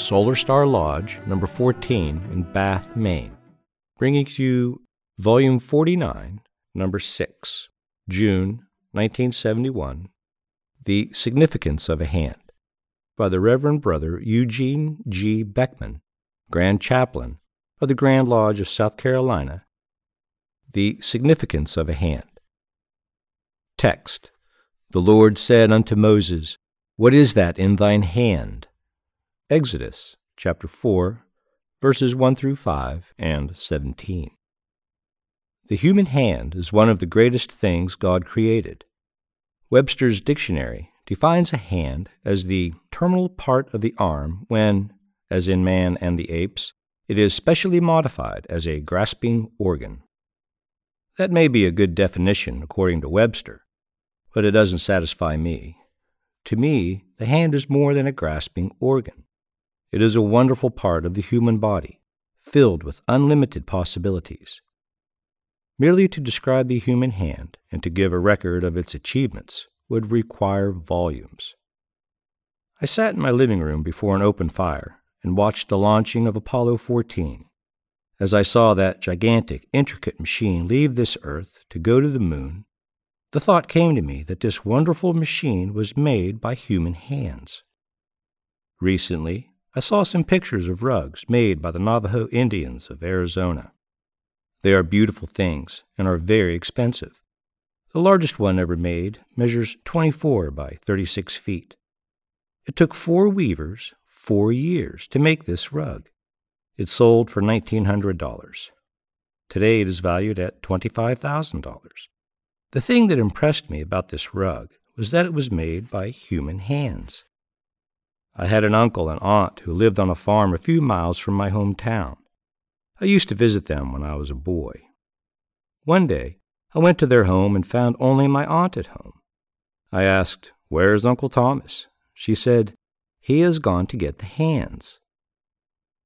Solar Star Lodge, number 14 in Bath, Maine, bringing you Volume 49, number 6, June 1971, The Significance of a Hand, by the Reverend Brother Eugene G. Beckman, Grand Chaplain of the Grand Lodge of South Carolina. The Significance of a Hand. Text The Lord said unto Moses, What is that in thine hand? Exodus chapter 4, verses 1 through 5 and 17. The human hand is one of the greatest things God created. Webster's dictionary defines a hand as the terminal part of the arm when, as in man and the apes, it is specially modified as a grasping organ. That may be a good definition according to Webster, but it doesn't satisfy me. To me, the hand is more than a grasping organ. It is a wonderful part of the human body, filled with unlimited possibilities. Merely to describe the human hand and to give a record of its achievements would require volumes. I sat in my living room before an open fire and watched the launching of Apollo 14. As I saw that gigantic, intricate machine leave this earth to go to the moon, the thought came to me that this wonderful machine was made by human hands. Recently, I saw some pictures of rugs made by the Navajo Indians of Arizona. They are beautiful things and are very expensive. The largest one ever made measures 24 by 36 feet. It took four weavers four years to make this rug. It sold for $1,900. Today it is valued at $25,000. The thing that impressed me about this rug was that it was made by human hands. I had an uncle and aunt who lived on a farm a few miles from my hometown. I used to visit them when I was a boy. One day, I went to their home and found only my aunt at home. I asked, Where's Uncle Thomas? She said, He has gone to get the hands.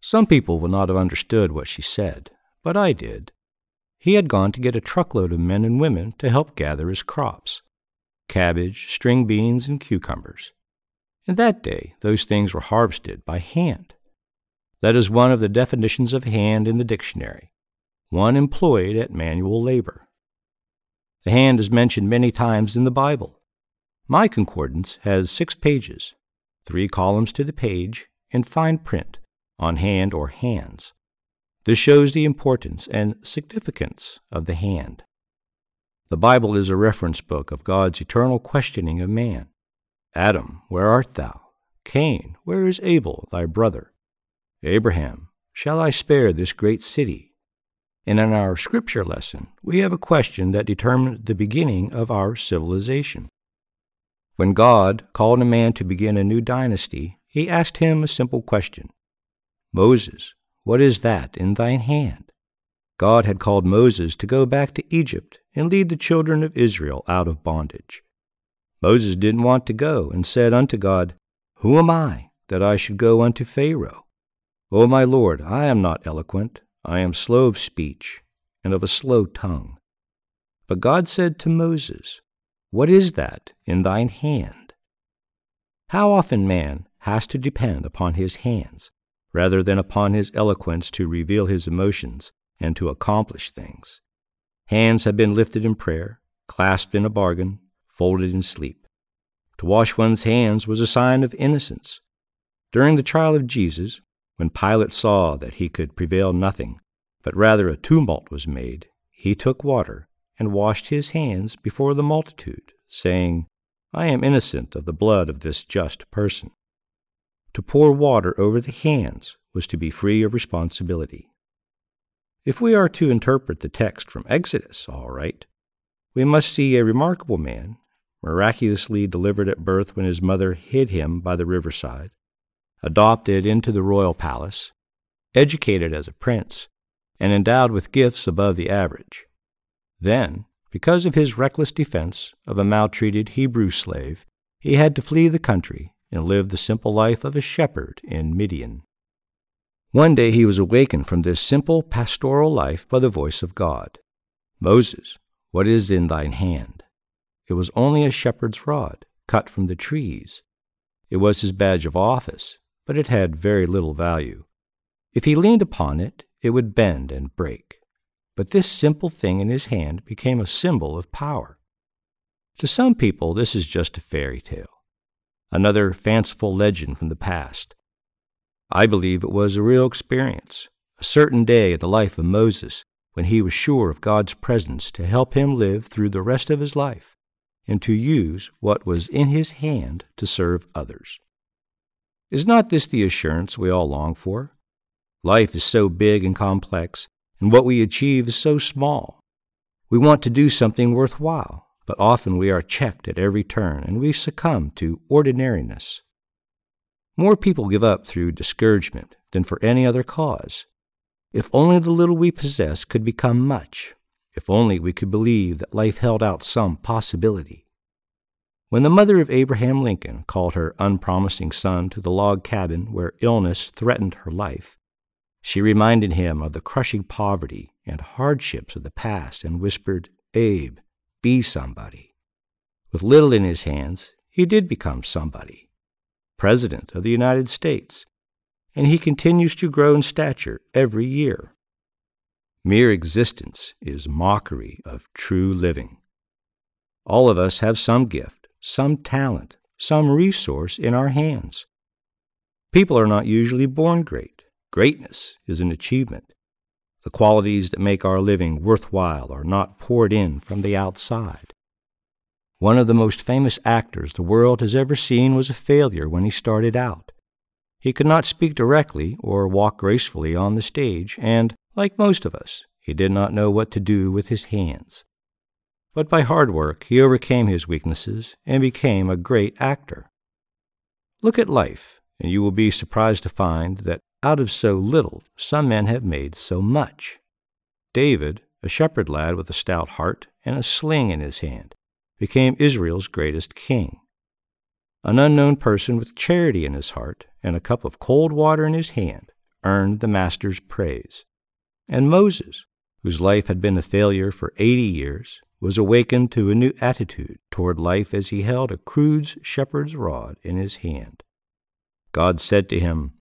Some people would not have understood what she said, but I did. He had gone to get a truckload of men and women to help gather his crops cabbage, string beans, and cucumbers. In that day, those things were harvested by hand. That is one of the definitions of hand in the dictionary, one employed at manual labor. The hand is mentioned many times in the Bible. My concordance has six pages, three columns to the page, in fine print, on hand or hands. This shows the importance and significance of the hand. The Bible is a reference book of God's eternal questioning of man. Adam, where art thou? Cain, where is Abel, thy brother? Abraham, shall I spare this great city? And in our scripture lesson, we have a question that determined the beginning of our civilization. When God called a man to begin a new dynasty, he asked him a simple question Moses, what is that in thine hand? God had called Moses to go back to Egypt and lead the children of Israel out of bondage. Moses didn't want to go, and said unto God, Who am I, that I should go unto Pharaoh? O my Lord, I am not eloquent, I am slow of speech, and of a slow tongue. But God said to Moses, What is that in thine hand? How often man has to depend upon his hands, rather than upon his eloquence to reveal his emotions and to accomplish things. Hands have been lifted in prayer, clasped in a bargain, folded in sleep. To wash one's hands was a sign of innocence. During the trial of Jesus, when Pilate saw that he could prevail nothing, but rather a tumult was made, he took water and washed his hands before the multitude, saying, I am innocent of the blood of this just person. To pour water over the hands was to be free of responsibility. If we are to interpret the text from Exodus all right, we must see a remarkable man miraculously delivered at birth when his mother hid him by the riverside, adopted into the royal palace, educated as a prince, and endowed with gifts above the average. Then, because of his reckless defense of a maltreated Hebrew slave, he had to flee the country and live the simple life of a shepherd in Midian. One day he was awakened from this simple pastoral life by the voice of God Moses, what is in thine hand? It was only a shepherd's rod, cut from the trees. It was his badge of office, but it had very little value. If he leaned upon it, it would bend and break. But this simple thing in his hand became a symbol of power. To some people, this is just a fairy tale, another fanciful legend from the past. I believe it was a real experience, a certain day in the life of Moses when he was sure of God's presence to help him live through the rest of his life and to use what was in his hand to serve others. Is not this the assurance we all long for? Life is so big and complex, and what we achieve is so small. We want to do something worthwhile, but often we are checked at every turn and we succumb to ordinariness. More people give up through discouragement than for any other cause. If only the little we possess could become much, if only we could believe that life held out some possibility. When the mother of Abraham Lincoln called her unpromising son to the log cabin where illness threatened her life, she reminded him of the crushing poverty and hardships of the past and whispered, Abe, be somebody. With little in his hands, he did become somebody President of the United States, and he continues to grow in stature every year. Mere existence is mockery of true living. All of us have some gift, some talent, some resource in our hands. People are not usually born great. Greatness is an achievement. The qualities that make our living worthwhile are not poured in from the outside. One of the most famous actors the world has ever seen was a failure when he started out. He could not speak directly or walk gracefully on the stage, and, like most of us, he did not know what to do with his hands. But by hard work, he overcame his weaknesses and became a great actor. Look at life, and you will be surprised to find that out of so little, some men have made so much. David, a shepherd lad with a stout heart and a sling in his hand, became Israel's greatest king. An unknown person with charity in his heart and a cup of cold water in his hand earned the master's praise. And Moses, whose life had been a failure for eighty years, was awakened to a new attitude toward life as he held a crude shepherd's rod in his hand. God said to him,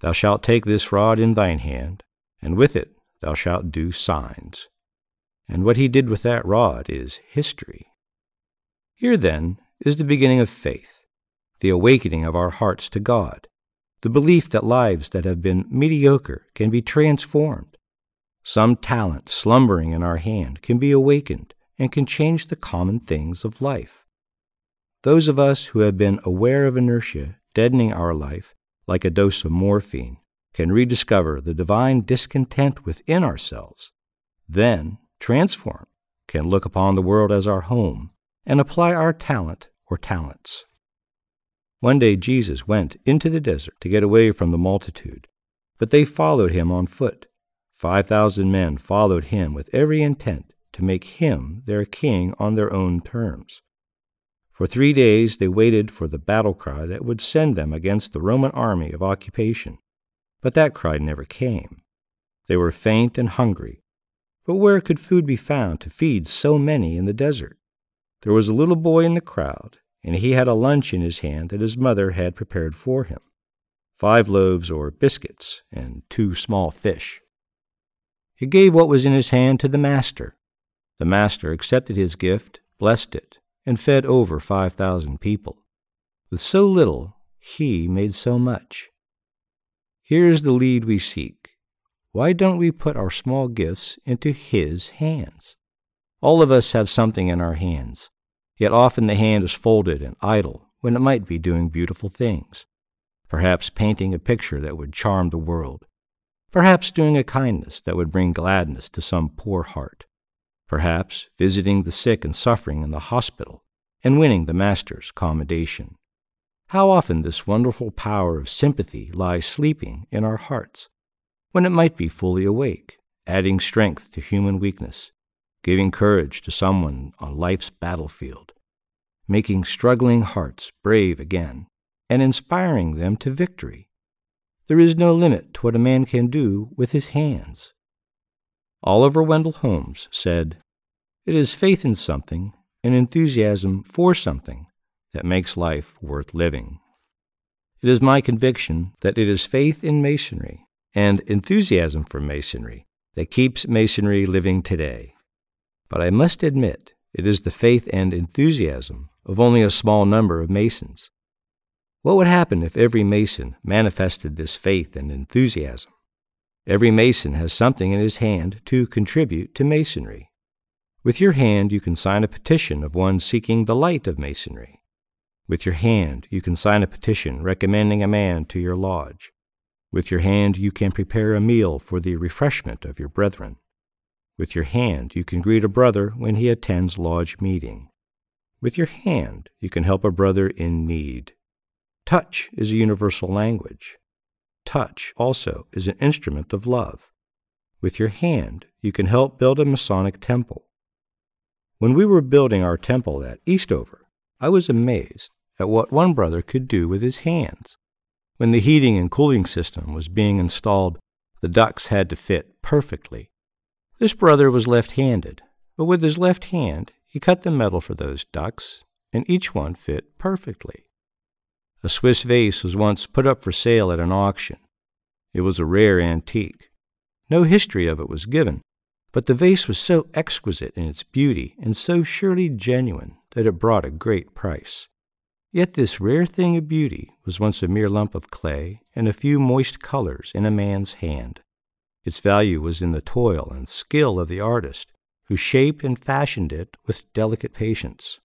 Thou shalt take this rod in thine hand, and with it thou shalt do signs. And what he did with that rod is history. Here, then, is the beginning of faith, the awakening of our hearts to God, the belief that lives that have been mediocre can be transformed. Some talent slumbering in our hand can be awakened and can change the common things of life. Those of us who have been aware of inertia deadening our life like a dose of morphine, can rediscover the divine discontent within ourselves, then, transform, can look upon the world as our home and apply our talent or talents. One day Jesus went into the desert to get away from the multitude, but they followed him on foot. Five thousand men followed him with every intent to make him their king on their own terms. For three days they waited for the battle cry that would send them against the Roman army of occupation. But that cry never came. They were faint and hungry. But where could food be found to feed so many in the desert? There was a little boy in the crowd, and he had a lunch in his hand that his mother had prepared for him five loaves or biscuits and two small fish. He gave what was in his hand to the master. The master accepted his gift, blessed it, and fed over 5,000 people. With so little, he made so much. Here is the lead we seek. Why don't we put our small gifts into His hands? All of us have something in our hands, yet often the hand is folded and idle when it might be doing beautiful things. Perhaps painting a picture that would charm the world. Perhaps doing a kindness that would bring gladness to some poor heart perhaps visiting the sick and suffering in the hospital and winning the Master's commendation. How often this wonderful power of sympathy lies sleeping in our hearts. when it might be fully awake, adding strength to human weakness, giving courage to someone on life's battlefield, making struggling hearts brave again, and inspiring them to victory. There is no limit to what a man can do with his hands. Oliver Wendell Holmes said, It is faith in something and enthusiasm for something that makes life worth living. It is my conviction that it is faith in Masonry and enthusiasm for Masonry that keeps Masonry living today. But I must admit, it is the faith and enthusiasm of only a small number of Masons. What would happen if every Mason manifested this faith and enthusiasm? Every Mason has something in his hand to contribute to Masonry. With your hand, you can sign a petition of one seeking the light of Masonry. With your hand, you can sign a petition recommending a man to your lodge. With your hand, you can prepare a meal for the refreshment of your brethren. With your hand, you can greet a brother when he attends lodge meeting. With your hand, you can help a brother in need. Touch is a universal language. Touch also is an instrument of love. With your hand, you can help build a Masonic temple. When we were building our temple at Eastover, I was amazed at what one brother could do with his hands. When the heating and cooling system was being installed, the ducts had to fit perfectly. This brother was left handed, but with his left hand he cut the metal for those ducts, and each one fit perfectly. A Swiss vase was once put up for sale at an auction. It was a rare antique. No history of it was given, but the vase was so exquisite in its beauty and so surely genuine that it brought a great price. Yet this rare thing of beauty was once a mere lump of clay and a few moist colors in a man's hand. Its value was in the toil and skill of the artist, who shaped and fashioned it with delicate patience.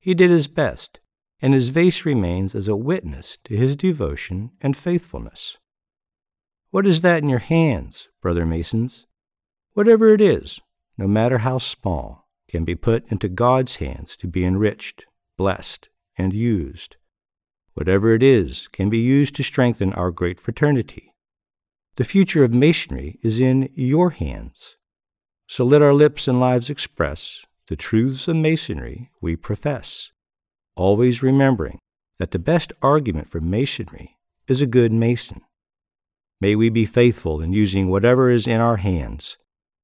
He did his best, and his vase remains as a witness to his devotion and faithfulness. What is that in your hands, brother Masons? Whatever it is, no matter how small, can be put into God's hands to be enriched, blessed, and used. Whatever it is can be used to strengthen our great fraternity. The future of Masonry is in your hands. So let our lips and lives express the truths of Masonry we profess, always remembering that the best argument for Masonry is a good Mason. May we be faithful in using whatever is in our hands,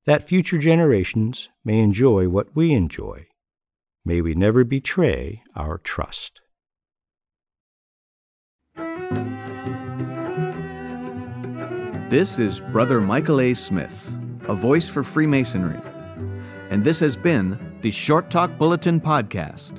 that future generations may enjoy what we enjoy May we never betray our trust. This is Brother Michael A. Smith, a voice for Freemasonry. And this has been the Short Talk Bulletin Podcast,